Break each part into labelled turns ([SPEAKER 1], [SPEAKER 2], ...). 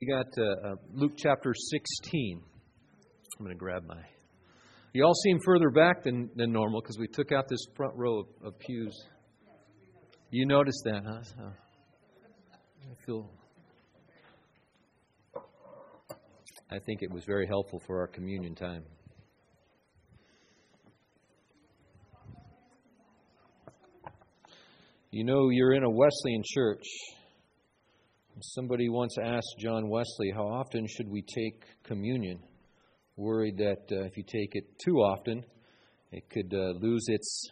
[SPEAKER 1] We got uh, uh, Luke chapter 16. I'm going to grab my. You all seem further back than, than normal because we took out this front row of, of pews. You noticed that, huh? So I feel. I think it was very helpful for our communion time. You know, you're in a Wesleyan church. Somebody once asked John Wesley, How often should we take communion? Worried that uh, if you take it too often, it could uh, lose its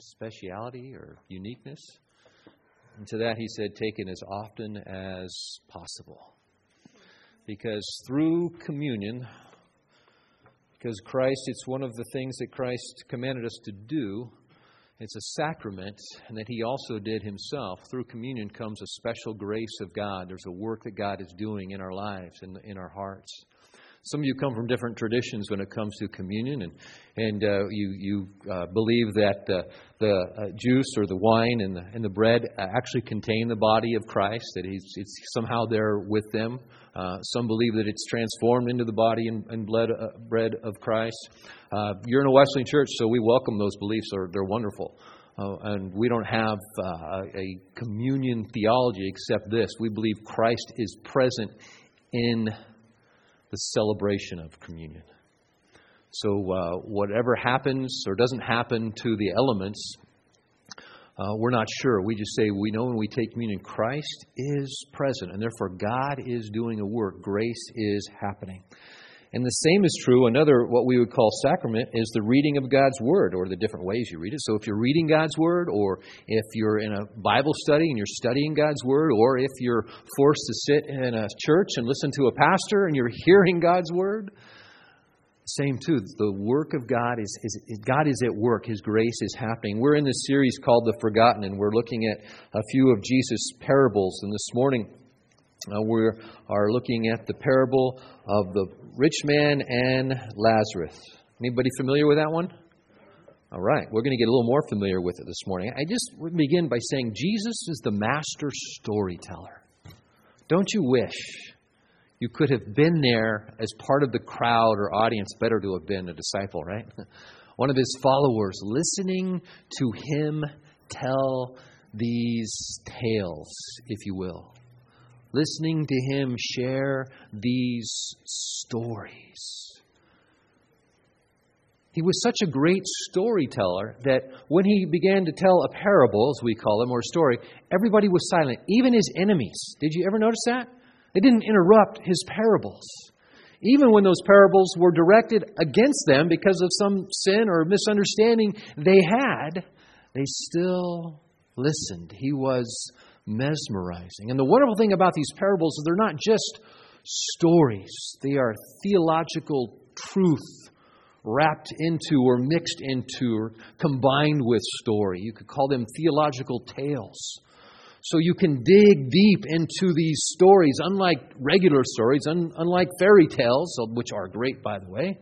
[SPEAKER 1] speciality or uniqueness. And to that he said, Take it as often as possible. Because through communion, because Christ, it's one of the things that Christ commanded us to do it's a sacrament, and that He also did Himself. Through communion comes a special grace of God. There's a work that God is doing in our lives and in, in our hearts. Some of you come from different traditions when it comes to communion, and and uh, you you uh, believe that uh, the uh, juice or the wine and the and the bread actually contain the body of Christ. That he's it's somehow there with them. Uh, some believe that it's transformed into the body and, and blood uh, bread of Christ. you're in a Wesleyan church, so we welcome those beliefs. They're, they're wonderful. and we don't have a communion theology except this. We believe Christ is present in the celebration of communion. So, uh, whatever happens or doesn't happen to the elements, uh, we're not sure. We just say we know when we take communion, Christ is present, and therefore God is doing a work. Grace is happening. And the same is true, another, what we would call sacrament, is the reading of God's Word, or the different ways you read it. So if you're reading God's Word, or if you're in a Bible study and you're studying God's Word, or if you're forced to sit in a church and listen to a pastor and you're hearing God's Word, same too. The work of God is, is, God is at work. His grace is happening. We're in this series called The Forgotten, and we're looking at a few of Jesus' parables. And this morning, uh, we are looking at the parable of the rich man and Lazarus. Anybody familiar with that one? All right, we're going to get a little more familiar with it this morning. I just begin by saying Jesus is the master storyteller. Don't you wish you could have been there as part of the crowd or audience? Better to have been a disciple, right? One of his followers, listening to him tell these tales, if you will listening to him share these stories. He was such a great storyteller that when he began to tell a parable, as we call them, or a story, everybody was silent, even his enemies. Did you ever notice that? They didn't interrupt his parables. Even when those parables were directed against them because of some sin or misunderstanding they had, they still listened. He was mesmerizing. And the wonderful thing about these parables is they're not just stories, they are theological truth wrapped into or mixed into or combined with story. You could call them theological tales. So you can dig deep into these stories, unlike regular stories, un- unlike fairy tales, which are great, by the way.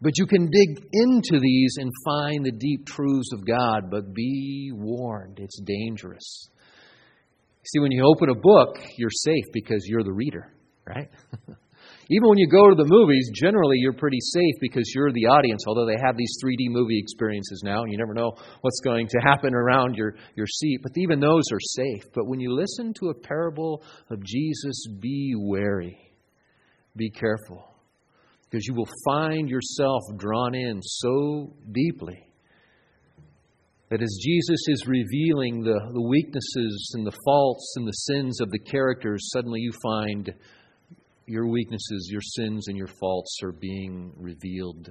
[SPEAKER 1] But you can dig into these and find the deep truths of God, but be warned, it's dangerous. See, when you open a book, you're safe because you're the reader, right? Even when you go to the movies, generally you're pretty safe because you're the audience, although they have these 3D movie experiences now, and you never know what's going to happen around your, your seat. But even those are safe. But when you listen to a parable of Jesus, be wary, be careful, because you will find yourself drawn in so deeply that as Jesus is revealing the, the weaknesses and the faults and the sins of the characters, suddenly you find your weaknesses, your sins, and your faults are being revealed.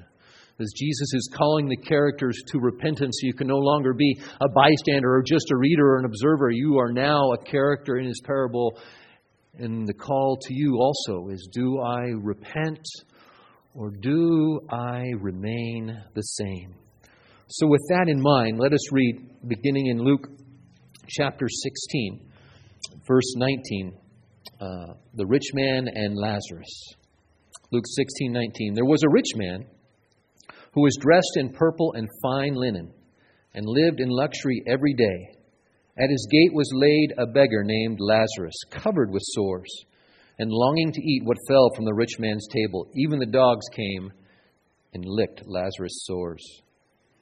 [SPEAKER 1] As Jesus is calling the characters to repentance, you can no longer be a bystander or just a reader or an observer. You are now a character in his parable. And the call to you also is Do I repent or do I remain the same? So, with that in mind, let us read beginning in Luke chapter 16, verse 19, uh, the rich man and Lazarus. Luke 16, 19. There was a rich man who was dressed in purple and fine linen and lived in luxury every day. At his gate was laid a beggar named Lazarus, covered with sores and longing to eat what fell from the rich man's table. Even the dogs came and licked Lazarus' sores.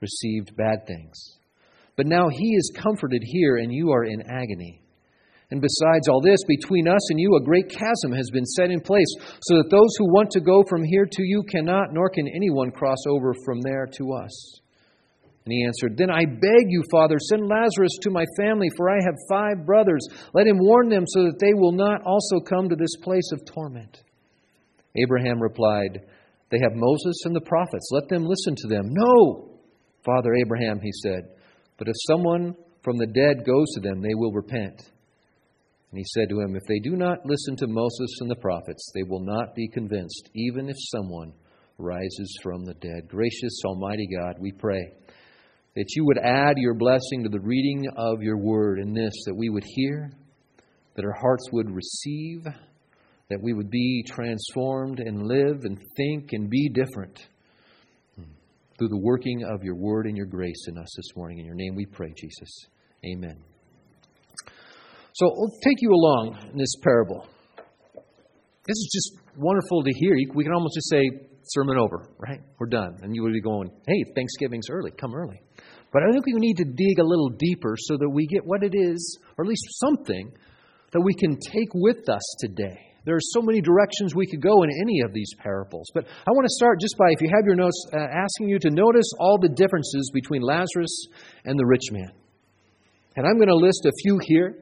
[SPEAKER 1] received bad things. But now he is comforted here, and you are in agony. And besides all this, between us and you a great chasm has been set in place, so that those who want to go from here to you cannot, nor can anyone cross over from there to us. And he answered, Then I beg you, Father, send Lazarus to my family, for I have five brothers. Let him warn them so that they will not also come to this place of torment. Abraham replied, They have Moses and the prophets. Let them listen to them. No, Father Abraham, he said, but if someone from the dead goes to them, they will repent. And he said to him, If they do not listen to Moses and the prophets, they will not be convinced, even if someone rises from the dead. Gracious Almighty God, we pray that you would add your blessing to the reading of your word in this, that we would hear, that our hearts would receive, that we would be transformed and live and think and be different through the working of your word and your grace in us this morning. In your name we pray, Jesus. Amen. So I'll take you along in this parable. This is just wonderful to hear. We can almost just say, sermon over, right? We're done. And you would be going, hey, Thanksgiving's early. Come early. But I think we need to dig a little deeper so that we get what it is, or at least something, that we can take with us today. There are so many directions we could go in any of these parables. But I want to start just by, if you have your notes, uh, asking you to notice all the differences between Lazarus and the rich man. And I'm going to list a few here.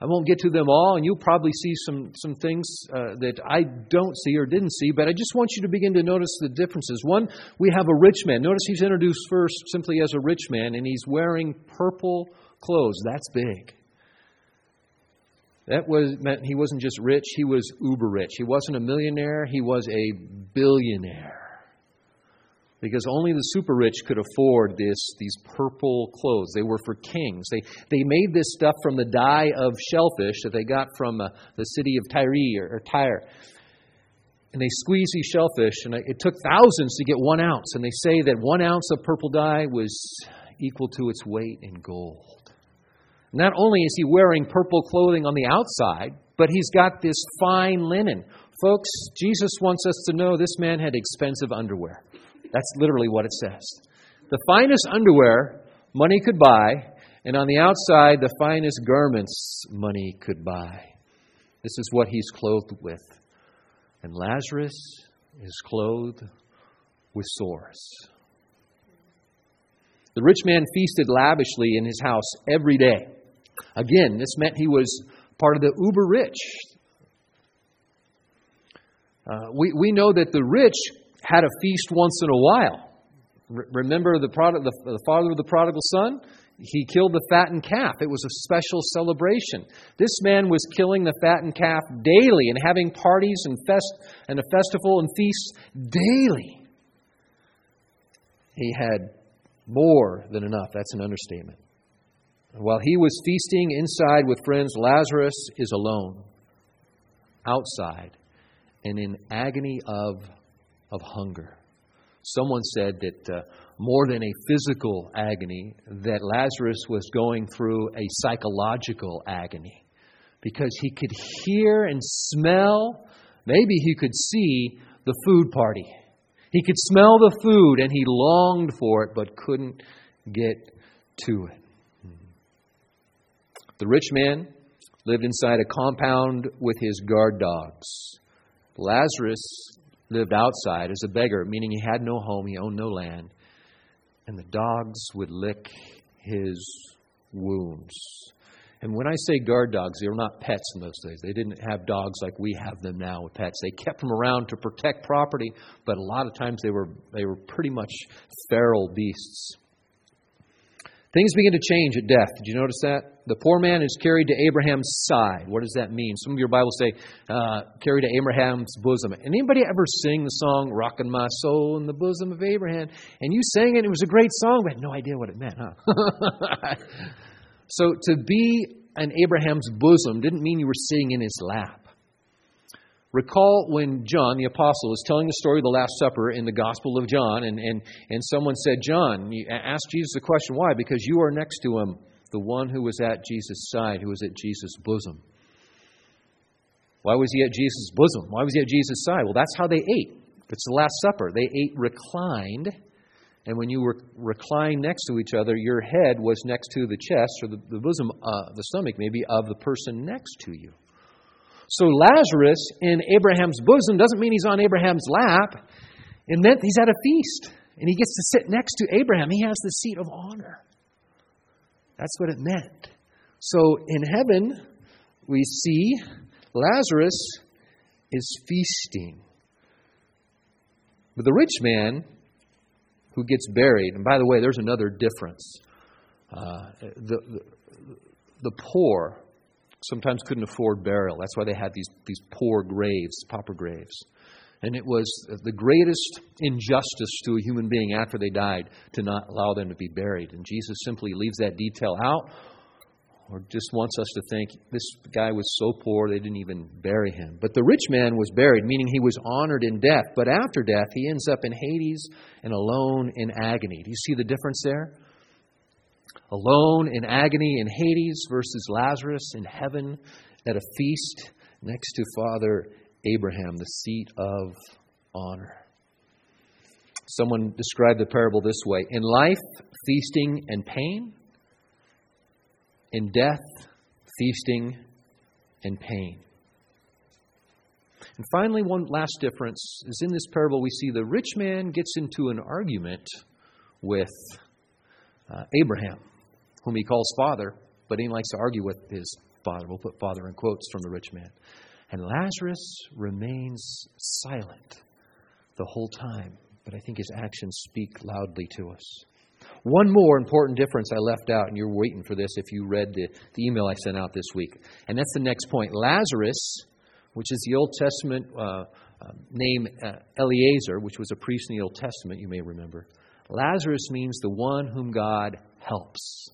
[SPEAKER 1] I won't get to them all, and you'll probably see some, some things uh, that I don't see or didn't see, but I just want you to begin to notice the differences. One, we have a rich man. Notice he's introduced first simply as a rich man, and he's wearing purple clothes. That's big. That was meant he wasn't just rich, he was uber rich. He wasn't a millionaire, he was a billionaire because only the super rich could afford this these purple clothes. They were for kings. They they made this stuff from the dye of shellfish that they got from uh, the city of Tyre or, or, Tyre. And they squeeze these shellfish, and it took thousands to get one ounce. And they say that one ounce of purple dye was equal to its weight in gold. Not only is he wearing purple clothing on the outside, but he's got this fine linen. Folks, Jesus wants us to know this man had expensive underwear. That's literally what it says. The finest underwear money could buy, and on the outside, the finest garments money could buy. This is what he's clothed with. And Lazarus is clothed with sores. The rich man feasted lavishly in his house every day. Again, this meant he was part of the uber rich. Uh, we, we know that the rich had a feast once in a while. remember the, prod- the, the father of the prodigal son? He killed the fattened calf. It was a special celebration. This man was killing the fattened calf daily and having parties and, fest- and a festival and feasts daily. He had more than enough. That's an understatement. While he was feasting inside with friends, Lazarus is alone, outside, and in agony of of hunger. Someone said that uh, more than a physical agony, that Lazarus was going through a psychological agony because he could hear and smell, maybe he could see the food party. He could smell the food and he longed for it but couldn't get to it. The rich man lived inside a compound with his guard dogs. Lazarus lived outside as a beggar, meaning he had no home, he owned no land, and the dogs would lick his wounds. And when I say guard dogs, they were not pets in those days. They didn't have dogs like we have them now with pets. They kept them around to protect property, but a lot of times they were they were pretty much feral beasts. Things begin to change at death. Did you notice that? The poor man is carried to Abraham's side. What does that mean? Some of your Bibles say, uh, carried to Abraham's bosom. And Anybody ever sing the song, Rockin' My Soul in the Bosom of Abraham? And you sang it, it was a great song, but no idea what it meant, huh? so to be in Abraham's bosom didn't mean you were sitting in his lap. Recall when John, the apostle, was telling the story of the Last Supper in the Gospel of John, and, and, and someone said, John, asked Jesus the question, why? Because you are next to him, the one who was at Jesus' side, who was at Jesus' bosom. Why was he at Jesus' bosom? Why was he at Jesus' side? Well, that's how they ate. It's the Last Supper. They ate reclined, and when you were reclined next to each other, your head was next to the chest or the, the bosom, uh, the stomach maybe, of the person next to you. So Lazarus in Abraham's bosom doesn't mean he's on Abraham's lap. It meant he's at a feast and he gets to sit next to Abraham. He has the seat of honor. That's what it meant. So in heaven, we see Lazarus is feasting. But the rich man who gets buried, and by the way, there's another difference. Uh, the, the, the poor sometimes couldn't afford burial. That's why they had these, these poor graves, pauper graves. And it was the greatest injustice to a human being after they died to not allow them to be buried. And Jesus simply leaves that detail out or just wants us to think this guy was so poor they didn't even bury him. But the rich man was buried, meaning he was honored in death. But after death, he ends up in Hades and alone in agony. Do you see the difference there? Alone in agony in Hades versus Lazarus in heaven at a feast next to Father Abraham, the seat of honor. Someone described the parable this way In life, feasting and pain. In death, feasting and pain. And finally, one last difference is in this parable, we see the rich man gets into an argument with uh, Abraham whom he calls father, but he likes to argue with his father. We'll put father in quotes from the rich man. And Lazarus remains silent the whole time, but I think his actions speak loudly to us. One more important difference I left out, and you're waiting for this if you read the, the email I sent out this week. And that's the next point. Lazarus, which is the Old Testament uh, uh, name uh, Eleazar, which was a priest in the Old Testament, you may remember. Lazarus means the one whom God helps.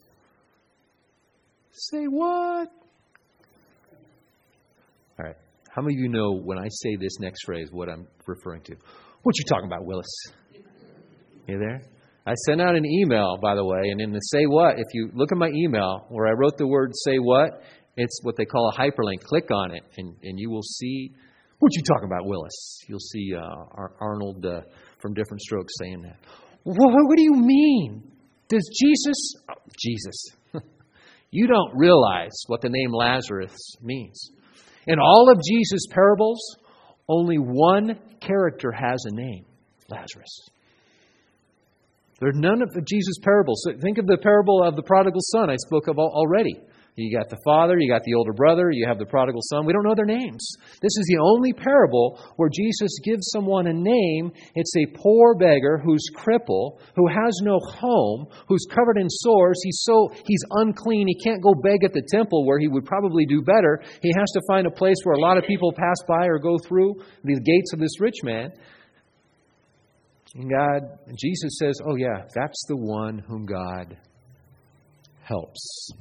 [SPEAKER 1] Say what? All right. How many of you know when I say this next phrase what I'm referring to? What you talking about, Willis? You there? I sent out an email, by the way, and in the say what, if you look at my email where I wrote the word say what, it's what they call a hyperlink. Click on it, and, and you will see what you talking about, Willis. You'll see uh, Arnold uh, from Diff'rent Strokes saying that. What, what do you mean? Does Jesus, Jesus, you don't realize what the name Lazarus means. In all of Jesus' parables, only one character has a name Lazarus. There are none of Jesus' parables. Think of the parable of the prodigal son I spoke of already. You got the father, you got the older brother, you have the prodigal son. We don't know their names. This is the only parable where Jesus gives someone a name. It's a poor beggar who's crippled, who has no home, who's covered in sores. He's so he's unclean. He can't go beg at the temple where he would probably do better. He has to find a place where a lot of people pass by or go through the gates of this rich man. And God, Jesus says, "Oh yeah, that's the one whom God helps."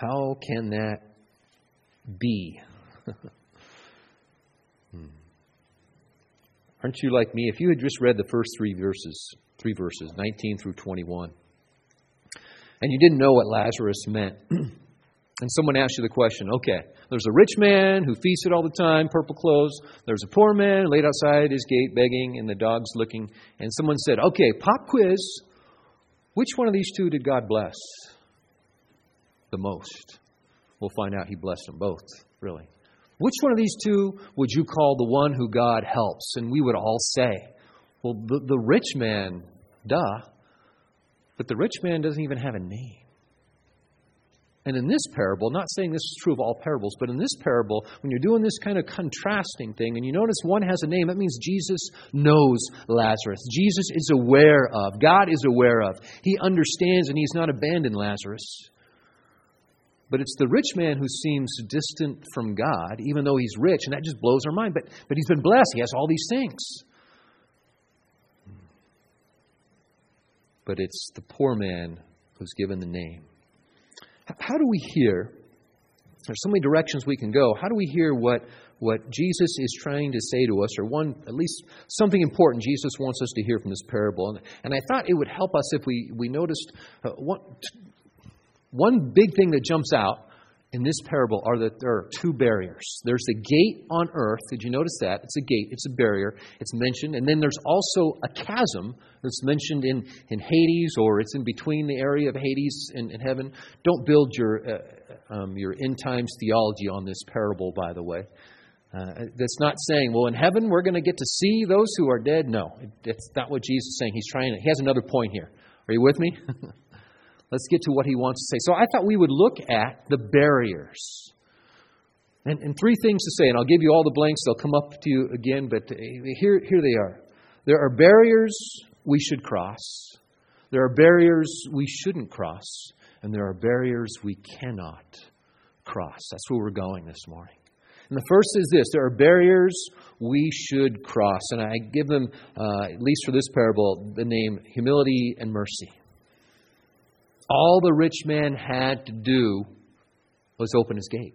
[SPEAKER 1] How can that be? hmm. Aren't you like me? If you had just read the first three verses, three verses, 19 through 21, and you didn't know what Lazarus meant, and someone asked you the question, okay, there's a rich man who feasted all the time, purple clothes. There's a poor man laid outside his gate begging, and the dog's looking. And someone said, okay, pop quiz. Which one of these two did God bless? The most? We'll find out he blessed them both, really. Which one of these two would you call the one who God helps? And we would all say, well, the, the rich man, duh. But the rich man doesn't even have a name. And in this parable, not saying this is true of all parables, but in this parable, when you're doing this kind of contrasting thing, and you notice one has a name, that means Jesus knows Lazarus. Jesus is aware of, God is aware of. He understands, and He's not abandoned Lazarus. But it's the rich man who seems distant from God, even though he's rich, and that just blows our mind. But, but he's been blessed, he has all these things. But it's the poor man who's given the name. How do we hear? There's so many directions we can go. How do we hear what, what Jesus is trying to say to us, or one, at least something important Jesus wants us to hear from this parable? And, and I thought it would help us if we, we noticed uh, one, one big thing that jumps out in this parable are that there are two barriers. There's the gate on earth. Did you notice that? It's a gate, it's a barrier. It's mentioned. And then there's also a chasm that's mentioned in, in Hades, or it's in between the area of Hades and, and heaven. Don't build your, uh, um, your end times theology on this parable, by the way. Uh, that's not saying, well, in heaven we're going to get to see those who are dead. No, that's not what Jesus is saying. He's trying to, he has another point here. Are you with me? Let's get to what he wants to say. So I thought we would look at the barriers. And, and, three things to say, and I'll give you all the blanks. They'll come up to you again, but here, here they are. There are barriers we should cross, there are barriers we shouldn't cross, and there are barriers we cannot cross. That's where we're going this morning. And the first is this there are barriers we should cross. And I give them, uh, at least for this parable, the name humility and mercy. All the rich man had to do was open his gate.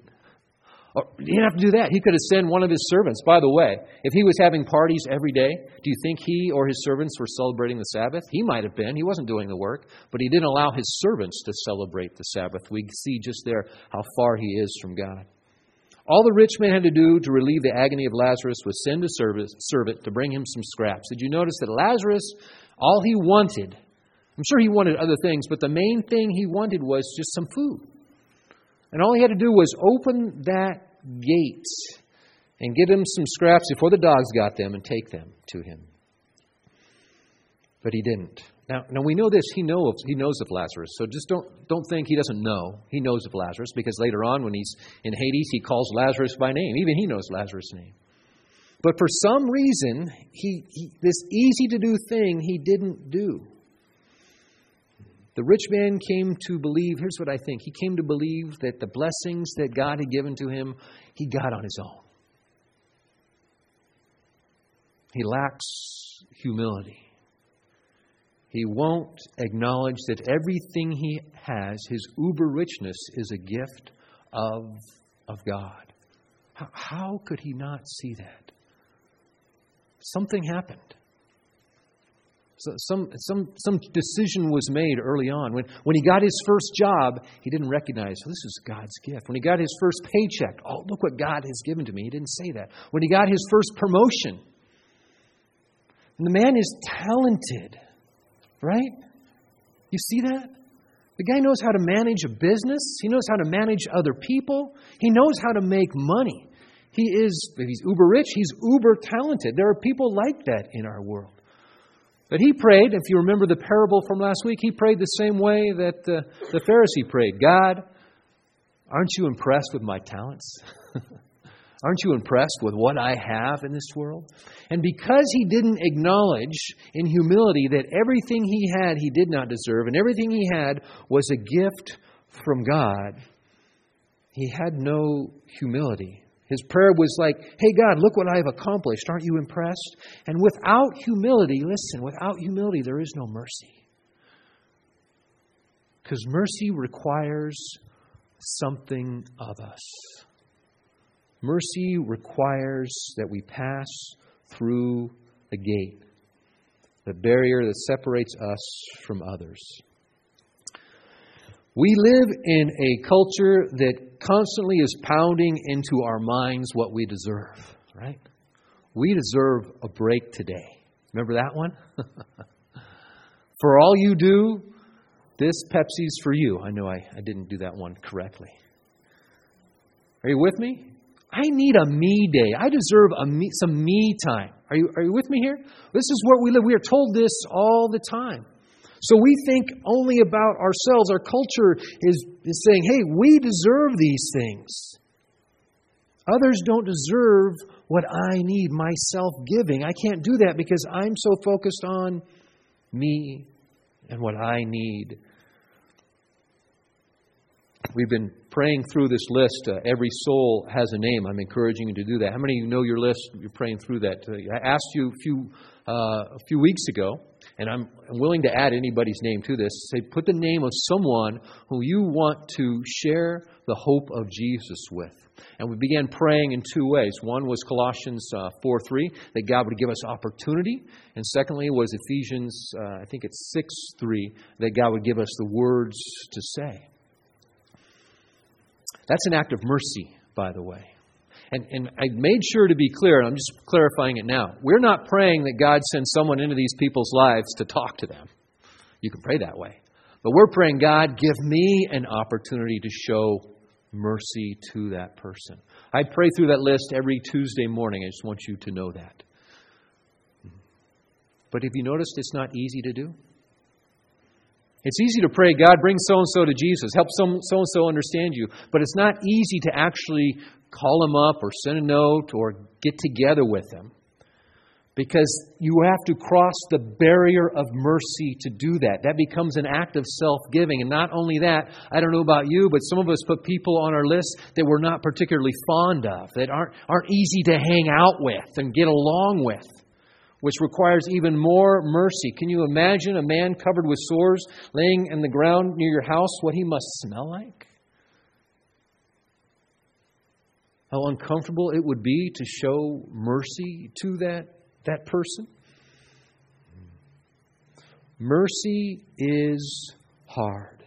[SPEAKER 1] Or, he didn't have to do that. He could have sent one of his servants. By the way, if he was having parties every day, do you think he or his servants were celebrating the Sabbath? He might have been. He wasn't doing the work, but he didn't allow his servants to celebrate the Sabbath. We see just there how far he is from God. All the rich man had to do to relieve the agony of Lazarus was send a servant to bring him some scraps. Did you notice that Lazarus, all he wanted I'm sure he wanted other things, but the main thing he wanted was just some food. And all he had to do was open that gate and get him some scraps before the dogs got them and take them to him. But he didn't. Now, now we know this. He knows he knows of Lazarus. So just don't don't think he doesn't know. He knows of Lazarus because later on, when he's in Hades, he calls Lazarus by name. Even he knows Lazarus' name. But for some reason, he, he this easy to do thing he didn't do. The rich man came to believe, here's what I think he came to believe that the blessings that God had given to him, he got on his own. He lacks humility. He won't acknowledge that everything he has, his uber richness, is a gift of, of God. How, how could he not see that? Something happened. So some, some, some decision was made early on. When, when he got his first job, he didn't recognize, well, this is God's gift. When he got his first paycheck, oh, look what God has given to me. He didn't say that. When he got his first promotion, and the man is talented, right? You see that? The guy knows how to manage a business. He knows how to manage other people. He knows how to make money. He is, he's uber rich, he's uber talented. There are people like that in our world. But he prayed, if you remember the parable from last week, he prayed the same way that uh, the Pharisee prayed God, aren't you impressed with my talents? aren't you impressed with what I have in this world? And because he didn't acknowledge in humility that everything he had he did not deserve, and everything he had was a gift from God, he had no humility. His prayer was like, Hey, God, look what I have accomplished. Aren't you impressed? And without humility, listen, without humility, there is no mercy. Because mercy requires something of us. Mercy requires that we pass through the gate, the barrier that separates us from others. We live in a culture that constantly is pounding into our minds what we deserve, right? We deserve a break today. Remember that one? for all you do, this Pepsi's for you. I know I, I didn't do that one correctly. Are you with me? I need a me day. I deserve a me, some me time. Are you, are you with me here? This is where we live. We are told this all the time. So we think only about ourselves. Our culture is, is saying, hey, we deserve these things. Others don't deserve what I need, my self giving. I can't do that because I'm so focused on me and what I need. We've been praying through this list. Uh, every soul has a name. I'm encouraging you to do that. How many of you know your list? You're praying through that. I asked you a few, uh, a few weeks ago, and I'm, willing to add anybody's name to this. Say, put the name of someone who you want to share the hope of Jesus with. And we began praying in two ways. One was Colossians uh, 4 3, that God would give us opportunity. And secondly was Ephesians, uh, I think it's 6 3, that God would give us the words to say. That's an act of mercy, by the way. And, and I made sure to be clear, and I'm just clarifying it now. We're not praying that God sends someone into these people's lives to talk to them. You can pray that way. But we're praying, God, give me an opportunity to show mercy to that person. I pray through that list every Tuesday morning. I just want you to know that. But have you noticed it's not easy to do? It's easy to pray, God, bring so and so to Jesus, help so and so understand you. But it's not easy to actually call them up or send a note or get together with them because you have to cross the barrier of mercy to do that. That becomes an act of self giving. And not only that, I don't know about you, but some of us put people on our list that we're not particularly fond of, that aren't, aren't easy to hang out with and get along with, which requires even more mercy. Can you imagine a man covered with sores laying in the ground near your house, what he must smell like? How uncomfortable it would be to show mercy to that that person? Mercy is hard.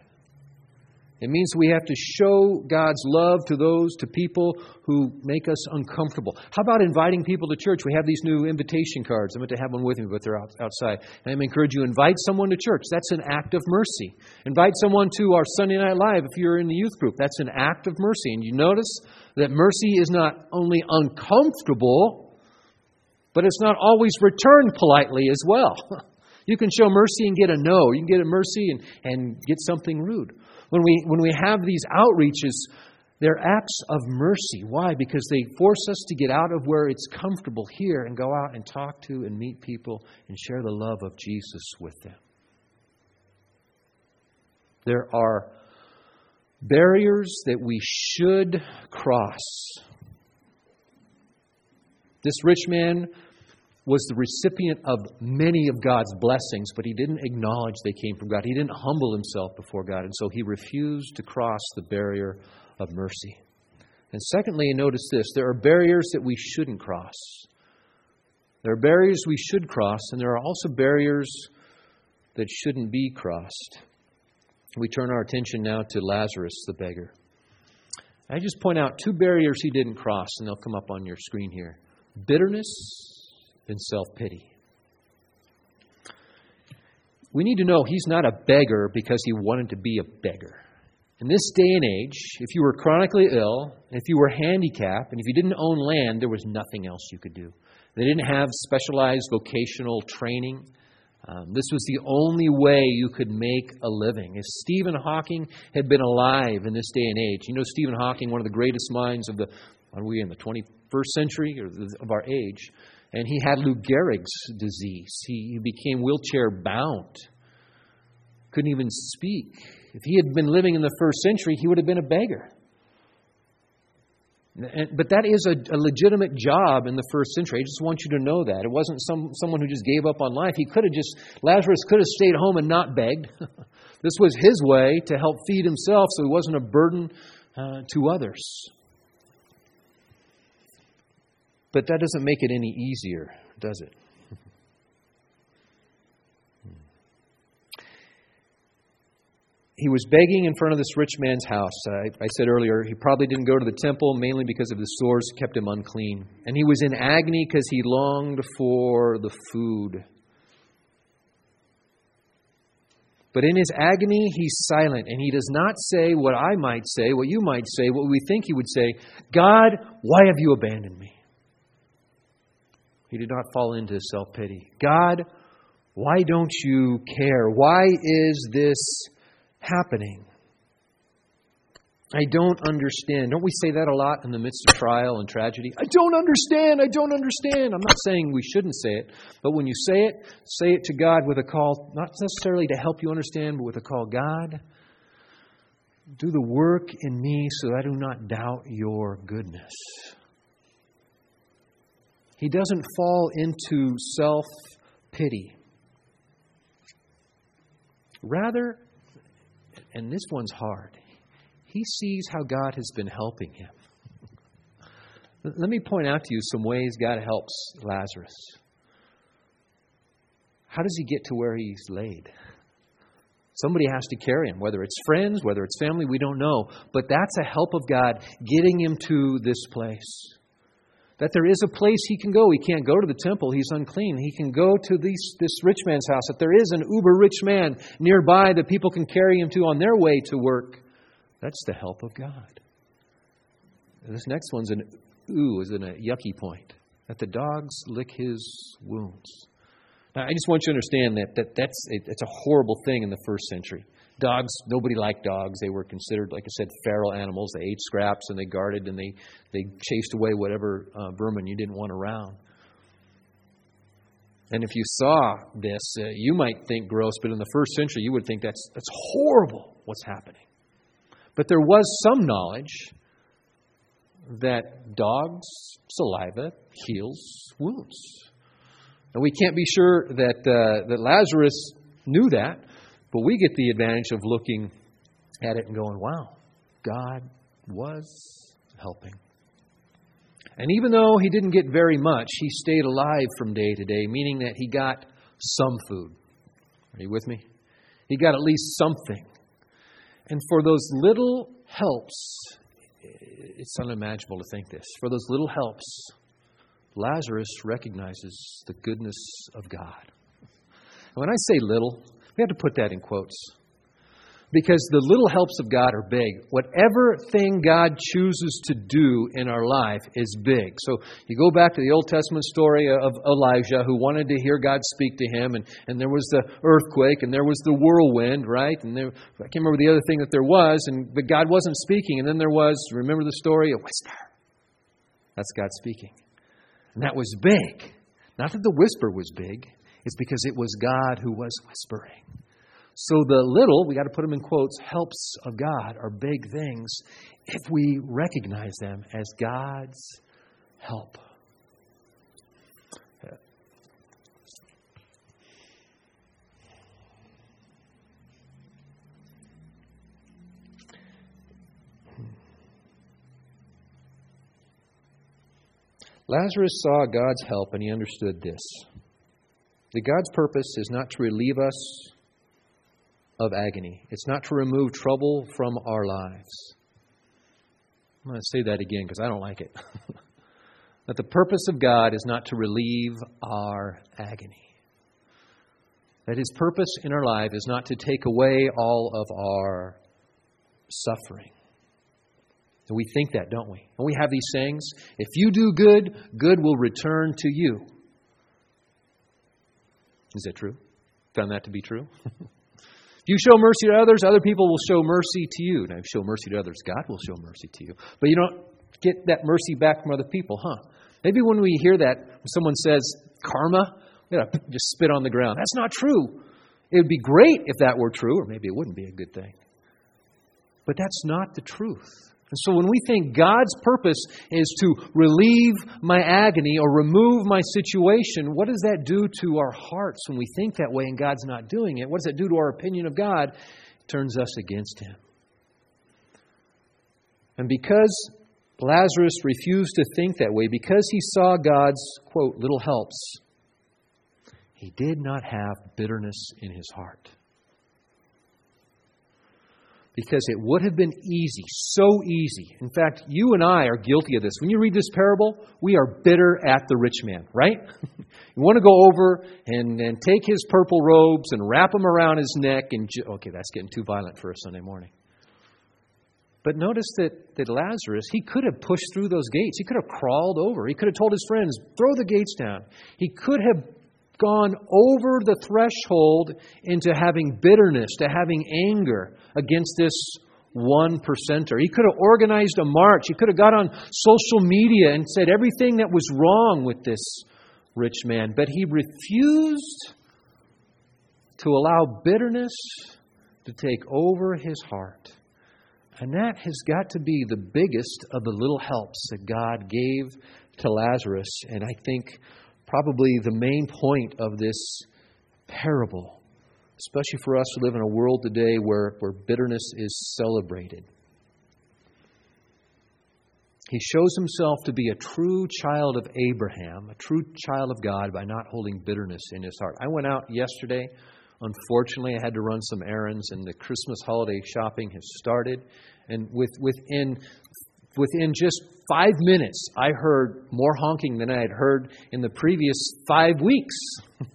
[SPEAKER 1] It means we have to show God's love to those, to people who make us uncomfortable. How about inviting people to church? We have these new invitation cards. I meant to have one with me, but they're out, outside. And I encourage you, invite someone to church. That's an act of mercy. Invite someone to our Sunday Night Live if you're in the youth group. That's an act of mercy. And you notice that mercy is not only uncomfortable, but it's not always returned politely as well. You can show mercy and get a no. You can get a mercy and, and get something rude. When we, when we have these outreaches, they're acts of mercy. Why? Because they force us to get out of where it's comfortable here and go out and talk to and meet people and share the love of Jesus with them. There are barriers that we should cross. This rich man was the recipient of many of God's blessings, but he didn't acknowledge they came from God. He didn't humble himself before God, and so he refused to cross the barrier of mercy. And secondly, notice this there are barriers that we shouldn't cross. There are barriers we should cross, and there are also barriers that shouldn't be crossed. We turn our attention now to Lazarus, the beggar. I just point out two barriers he didn't cross, and they'll come up on your screen here bitterness than self pity. We need to know he's not a beggar because he wanted to be a beggar. In this day and age, if you were chronically ill, if you were handicapped, and if you didn't own land, there was nothing else you could do. They didn't have specialized vocational training. Um, this was the only way you could make a living. If Stephen Hawking had been alive in this day and age, you know Stephen Hawking, one of the greatest minds of the, are we in the 21st century or of our age? And he had Lou Gehrig's disease. He, became wheelchair bound, couldn't even speak. If he had been living in the first century, he would have been a beggar. But that is a, a, legitimate job in the first century. I just want you to know that. It wasn't some, someone who just gave up on life. He could have just, Lazarus could have stayed home and not begged. this was his way to help feed himself so he wasn't a burden uh, to others. But that doesn't make it any easier, does it? he was begging in front of this rich man's house. I, I, said earlier, he probably didn't go to the temple mainly because of the sores kept him unclean. And he was in agony because he longed for the food. But in his agony, he's silent, and he does not say what I might say, what you might say, what we think he would say God, why have you abandoned me? He did not fall into self pity. God, Why don't you care? Why is this happening? I don't understand. Don't we say that a lot in the midst of trial and tragedy? I don't understand. I don't understand. I'm not saying we shouldn't say it, but when you say it, say it to God with a call, not necessarily to help you understand, but with a call God, do the work in me so I do not doubt your goodness. He doesn't fall into self pity. Rather, and this one's hard, he sees how God has been helping him. Let me point out to you some ways God helps Lazarus. How does he get to where he's laid? Somebody has to carry him, whether it's friends, whether it's family, we don't know. But that's a help of God getting him to this place. That there is a place he can go. He can't go to the temple, he's unclean. He can go to this, this rich man's house. That there is an uber rich man nearby that people can carry him to on their way to work. That's the help of God. And this next one's an ooh, is in a yucky point. That the dogs lick his wounds. Now, I just want you to understand that, that that's a, it's a horrible thing in the first century. Dogs, nobody liked dogs. They were considered, like I said, feral animals. They ate scraps and they guarded and they, they chased away whatever uh, vermin you didn't want around. And if you saw this, uh, you might think gross, but in the first century, you would think that's, that's horrible what's happening. But there was some knowledge that dogs' saliva heals wounds. And we can't be sure that, uh, that Lazarus knew that, but we get the advantage of looking at it and going, wow, God was helping. And even though he didn't get very much, he stayed alive from day to day, meaning that he got some food. Are you with me? He got at least something. And for those little helps, it's unimaginable to think this. For those little helps, Lazarus recognizes the goodness of God. And when I say little, we have to put that in quotes because the little helps of God are big. Whatever thing God chooses to do in our life is big. So you go back to the Old Testament story of Elijah who wanted to hear God speak to him, and, and there was the earthquake, and there was the whirlwind, right? And there, I can't remember the other thing that there was, and but God wasn't speaking. And then there was, remember the story? A whisper. That's God speaking. And that was big. Not that the whisper was big, it's because it was God who was whispering. So the little, we got to put them in quotes, helps of God are big things if we recognize them as God's help. Lazarus saw God's help and he understood this. That God's purpose is not to relieve us of agony. It's not to remove trouble from our lives. I'm going to say that again because I don't like it. that the purpose of God is not to relieve our agony. That His purpose in our life is not to take away all of our suffering. And we think that, don't we? And we have these sayings if you do good, good will return to you. Is that true? Found that to be true? If you show mercy to others, other people will show mercy to you. Now, if you show mercy to others, God will show mercy to you. But you don't get that mercy back from other people, huh? Maybe when we hear that, when someone says karma, we gotta just spit on the ground. That's not true. It would be great if that were true, or maybe it wouldn't be a good thing. But that's not the truth. And so when we think God's purpose is to relieve my agony or remove my situation, what does that do to our hearts when we think that way and God's not doing it? What does that do to our opinion of God? It turns us against Him. And because Lazarus refused to think that way, because he saw God's, quote, little helps, he did not have bitterness in his heart because it would have been easy, so easy. In fact, you and I are guilty of this. When you read this parable, we are bitter at the rich man, right? you want to go over and, and take his purple robes and wrap them around his neck and. Ju- okay, that's getting too violent for a Sunday morning. But notice that, that Lazarus, he could have pushed through those gates. He could have crawled over. He could have told his friends, throw the gates down. He could have gone over the threshold into having bitterness, to having anger against this one percenter. He could have organized a march. He could have got on social media and said everything that was wrong with this rich man. But he refused to allow bitterness to take over his heart. And that has got to be the biggest of the little helps that God gave to Lazarus. And I think probably the main point of this parable, especially for us who live in a world today where, where bitterness is celebrated. He shows himself to be a true child of Abraham, a true child of God, by not holding bitterness in his heart. I went out yesterday. Unfortunately, I had to run some errands, and the Christmas holiday shopping has started. And with, within, within just five minutes, I heard more honking than I had heard in the previous five weeks.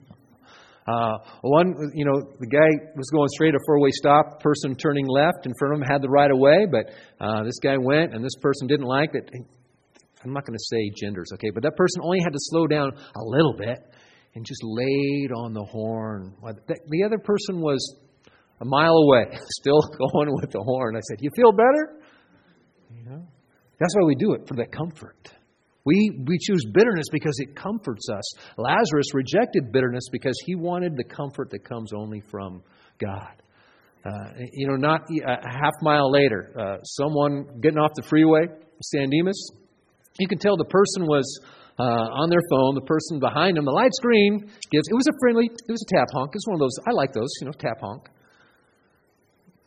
[SPEAKER 1] Uh, one, you know, the guy was going straight, a four-way stop. Person turning left in front of him had the right of way, but uh, this guy went, and this person didn't like it. I'm not going to say genders, okay, but that person only had to slow down a little bit and just laid on the horn. The other person was a mile away, still going with the horn. I said, "You feel better?" That's why we do it for that comfort. We, we choose bitterness because it comforts us. Lazarus rejected bitterness because he wanted the comfort that comes only from God. Uh, you know, not a half mile later, uh, someone getting off the freeway, San Dimas, you can tell the person was uh, on their phone. The person behind them, the light screen gives. It was a friendly. It was a tap honk. It's one of those. I like those. You know, tap honk.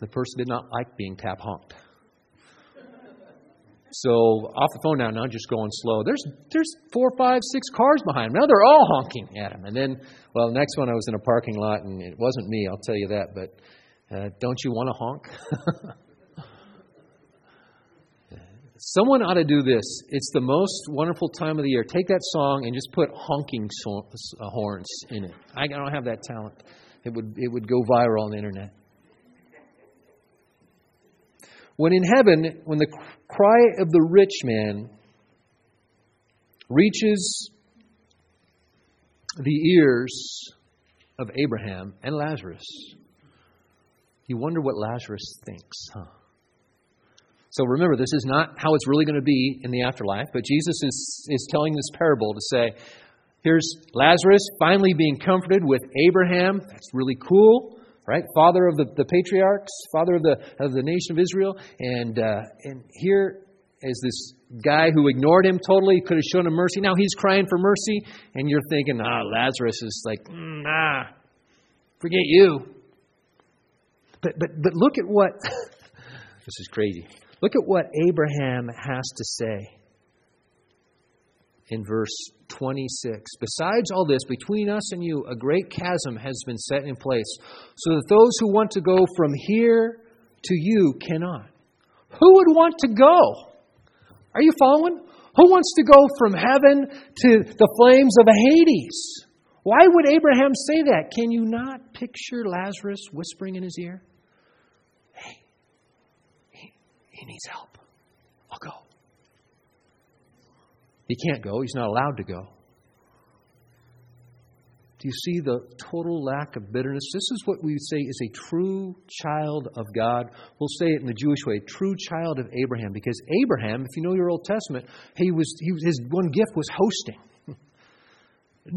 [SPEAKER 1] The person did not like being tap honked. So off the phone now, now just going slow. There's there's four, five, six cars behind him. Now they're all honking at him. And then, well, the next one I was in a parking lot, and it wasn't me. I'll tell you that. But uh, don't you want to honk? Someone ought to do this. It's the most wonderful time of the year. Take that song and just put honking so- uh, horns in it. I don't have that talent. It would it would go viral on the internet. When in heaven, when the cry of the rich man reaches the ears of Abraham and Lazarus, you wonder what Lazarus thinks, huh? So remember, this is not how it's really going to be in the afterlife, but Jesus is, is telling this parable to say, here's Lazarus finally being comforted with Abraham. That's really cool right? Father of the, the patriarchs, father of the, of the nation of Israel. And, uh, and here is this guy who ignored him totally, could have shown him mercy. Now he's crying for mercy, and you're thinking, ah, Lazarus is like, mm, nah, forget you. But, but, but look at what, this is crazy. Look at what Abraham has to say in verse 26. Besides all this, between us and you, a great chasm has been set in place, so that those who want to go from here to you cannot. Who would want to go? Are you following? Who wants to go from heaven to the flames of Hades? Why would Abraham say that? Can you not picture Lazarus whispering in his ear? Hey, he, he needs help. I'll go. He can't go, he's not allowed to go. Do you see the total lack of bitterness? This is what we say is a true child of God. We'll say it in the Jewish way, true child of Abraham, because Abraham, if you know your Old Testament, he was, he was his one gift was hosting.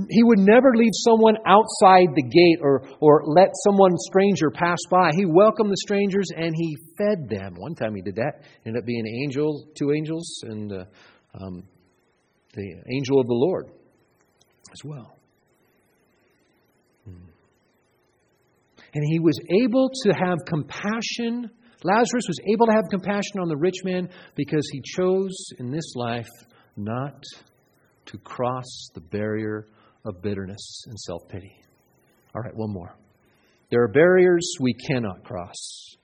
[SPEAKER 1] He would never leave someone outside the gate or, or let someone stranger pass by. He welcomed the strangers and he fed them. One time he did that. Ended up being angels, two angels, and uh, um, the angel of the Lord as well. Hmm. And he was able to have compassion. Lazarus was able to have compassion on the rich man because he chose in this life not to cross the barrier of bitterness and self pity. All right, one more. There are barriers we cannot cross.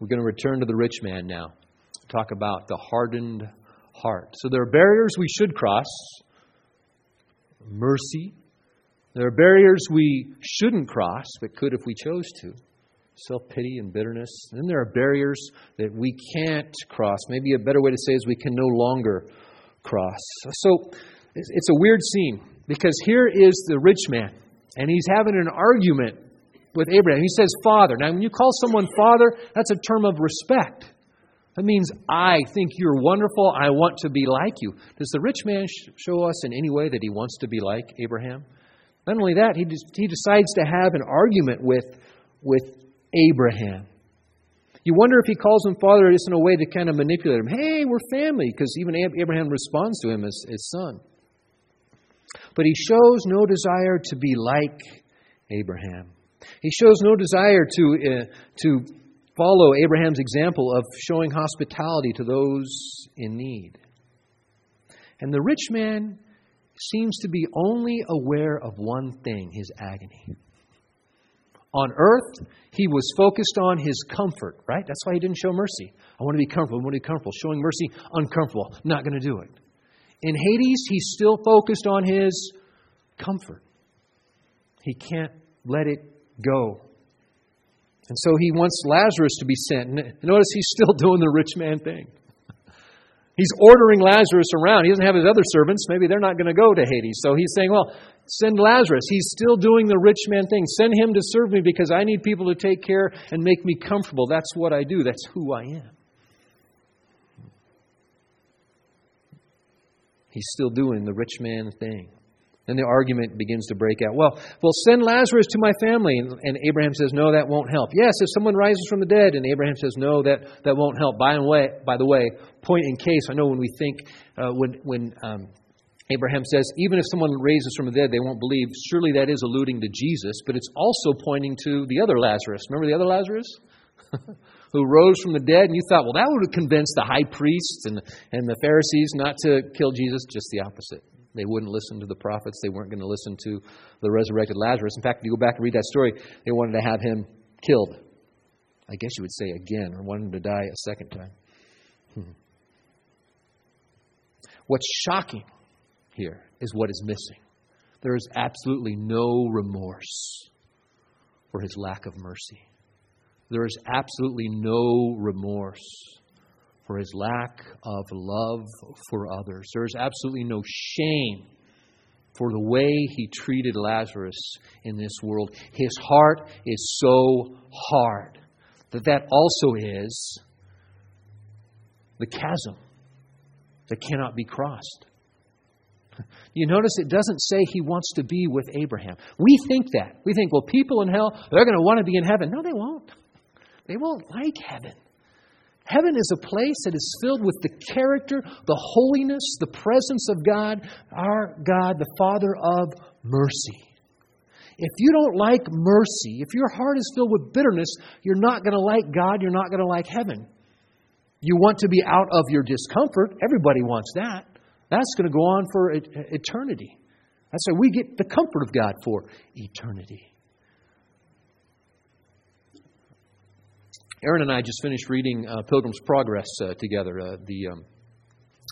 [SPEAKER 1] We're going to return to the rich man now. Talk about the hardened heart. So there are barriers we should cross mercy. There are barriers we shouldn't cross, but could if we chose to self pity and bitterness. And then there are barriers that we can't cross. Maybe a better way to say is we can no longer cross. So it's a weird scene because here is the rich man. And he's having an argument with Abraham. He says, Father. Now, when you call someone Father, that's a term of respect. That means, I think you're wonderful. I want to be like you. Does the rich man show us in any way that he wants to be like Abraham? Not only that, he, he decides to have an argument with, with Abraham. You wonder if he calls him father just in a way to kind of manipulate him. Hey, we're family, because even Abraham responds to him as his son. But he shows no desire to be like Abraham. He shows no desire to, uh, to follow Abraham's example of showing hospitality to those in need. And the rich man seems to be only aware of one thing his agony. On earth, he was focused on his comfort, right? That's why he didn't show mercy. I want to be comfortable. I want to be comfortable. Showing mercy, uncomfortable. Not going to do it. In Hades, he's still focused on his comfort. He can't let it go. And so he wants Lazarus to be sent. Notice he's still doing the rich man thing. He's ordering Lazarus around. He doesn't have his other servants. Maybe they're not going to go to Hades. So he's saying, well, send Lazarus. He's still doing the rich man thing. Send him to serve me because I need people to take care and make me comfortable. That's what I do, that's who I am. He's still doing the rich man thing. Then the argument begins to break out. Well, well, send Lazarus to my family. And, and, Abraham says, no, that won't help. Yes, if someone rises from the dead. And Abraham says, no, that, that won't help. By the way, by the way, point in case, I know when we think, uh, when, when um, Abraham says, even if someone raises from the dead, they won't believe. Surely that is alluding to Jesus, but it's also pointing to the other Lazarus. Remember the other Lazarus? Who rose from the dead, and you thought, well, that would have convinced the high priests and, and the Pharisees not to kill Jesus. Just the opposite. They wouldn't listen to the prophets. They weren't going to listen to the resurrected Lazarus. In fact, if you go back and read that story, they wanted to have him killed. I guess you would say again, or wanted him to die a second time. Hmm. What's shocking here is what is missing. There is absolutely no remorse for his lack of mercy. There is absolutely no remorse for his lack of love for others. There is absolutely no shame for the way he treated Lazarus in this world. His heart is so hard that that also is the chasm that cannot be crossed. You notice it doesn't say he wants to be with Abraham. We think that. We think, well, people in hell, they're going to want to be in heaven. No, they won't. They won't like heaven. Heaven is a place that is filled with the character, the holiness, the presence of God, our God, the Father of mercy. If you don't like mercy, if your heart is filled with bitterness, you're not going to like God, you're not going to like heaven. You want to be out of your discomfort. Everybody wants that. That's going to go on for eternity. That's why we get the comfort of God for eternity. Aaron and I just finished reading uh, Pilgrim's Progress uh, together. Uh, the um,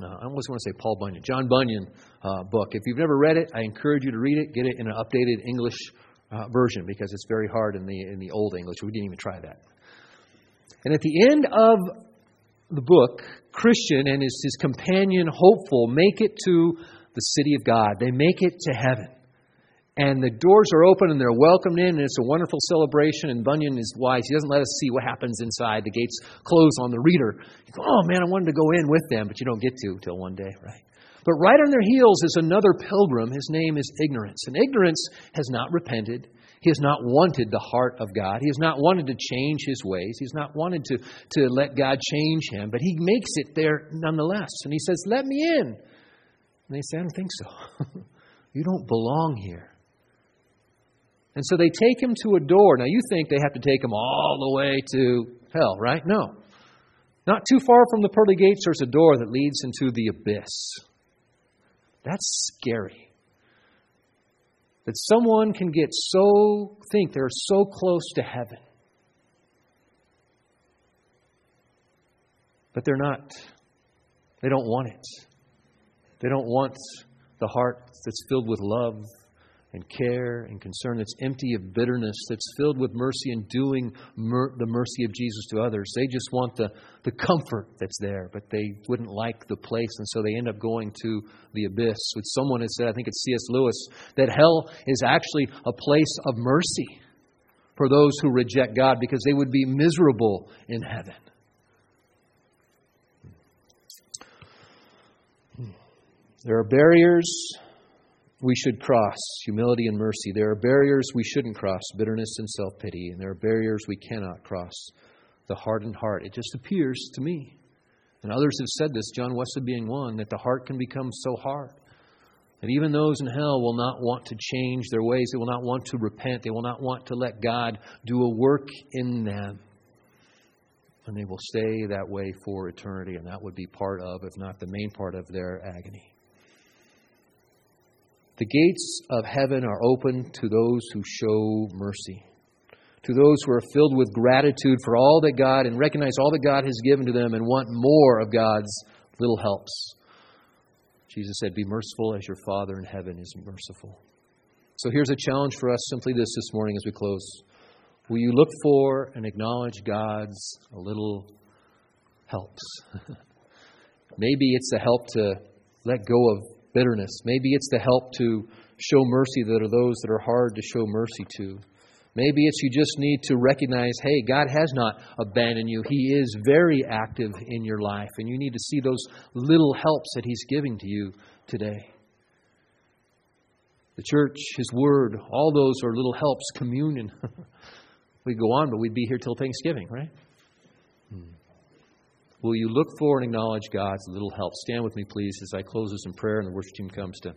[SPEAKER 1] uh, I almost want to say Paul Bunyan, John Bunyan uh, book. If you've never read it, I encourage you to read it. Get it in an updated English uh, version because it's very hard in the in the old English. We didn't even try that. And at the end of the book, Christian and his, his companion, hopeful, make it to the city of God. They make it to heaven and the doors are open and they're welcomed in, and it's a wonderful celebration. And Bunyan is wise. He doesn't let us see what happens inside. The gates close on the reader. You go, oh man, I wanted to go in with them, but you don't get to till one day, right? But right on their heels is another pilgrim. His name is Ignorance. And Ignorance has not repented. He has not wanted the heart of God. He has not wanted to change his ways. He's not wanted to, to let God change him. But he makes it there nonetheless. And he says, Let me in. And they say, I don't think so. you don't belong here. And so they take him to a door. Now you think they have to take him all the way to hell, right? No. Not too far from the pearly gates, there's a door that leads into the abyss. That's scary. That someone can get so, think they're so close to heaven. But they're not. They don't want it. They don't want the heart that's filled with love and care and concern, that's empty of bitterness, that's filled with mercy and doing mer- the mercy of Jesus to others. They just want the, the comfort that's there, but they wouldn't like the place, and so they end up going to the abyss. With someone has said, I think it's C.S. Lewis, that hell is actually a place of mercy for those who reject God because they would be miserable in heaven. Hmm. Hmm. There are barriers we should cross humility and mercy. There are barriers we shouldn't cross bitterness and self pity. And there are barriers we cannot cross the hardened heart. It just appears to me, and others have said this, John Wesley being one, that the heart can become so hard that even those in hell will not want to change their ways. They will not want to repent. They will not want to let God do a work in them. And they will stay that way for eternity, and that would be part of, if not the main part of their agony. The gates of heaven are open to those who show mercy, to those who are filled with gratitude for all that God and recognize all that God has given to them and want more of God's little helps. Jesus said, Be merciful as your Father in heaven is merciful. So here's a challenge for us simply this this morning as we close. Will you look for and acknowledge God's little helps? Maybe it's a help to let go of bitterness. Maybe it's the help to show mercy that are those that are hard to show mercy to. Maybe it's you just need to recognize, hey, God has not abandoned you. He is very active in your life, and you need to see those little helps that He's giving to you today. The church, His Word, all those are little helps, communion. we go on, but we'd be here till Thanksgiving, right? Will you look for and acknowledge God's little help? Stand with me, please, as I close this in prayer and the worship team comes to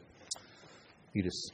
[SPEAKER 1] lead us.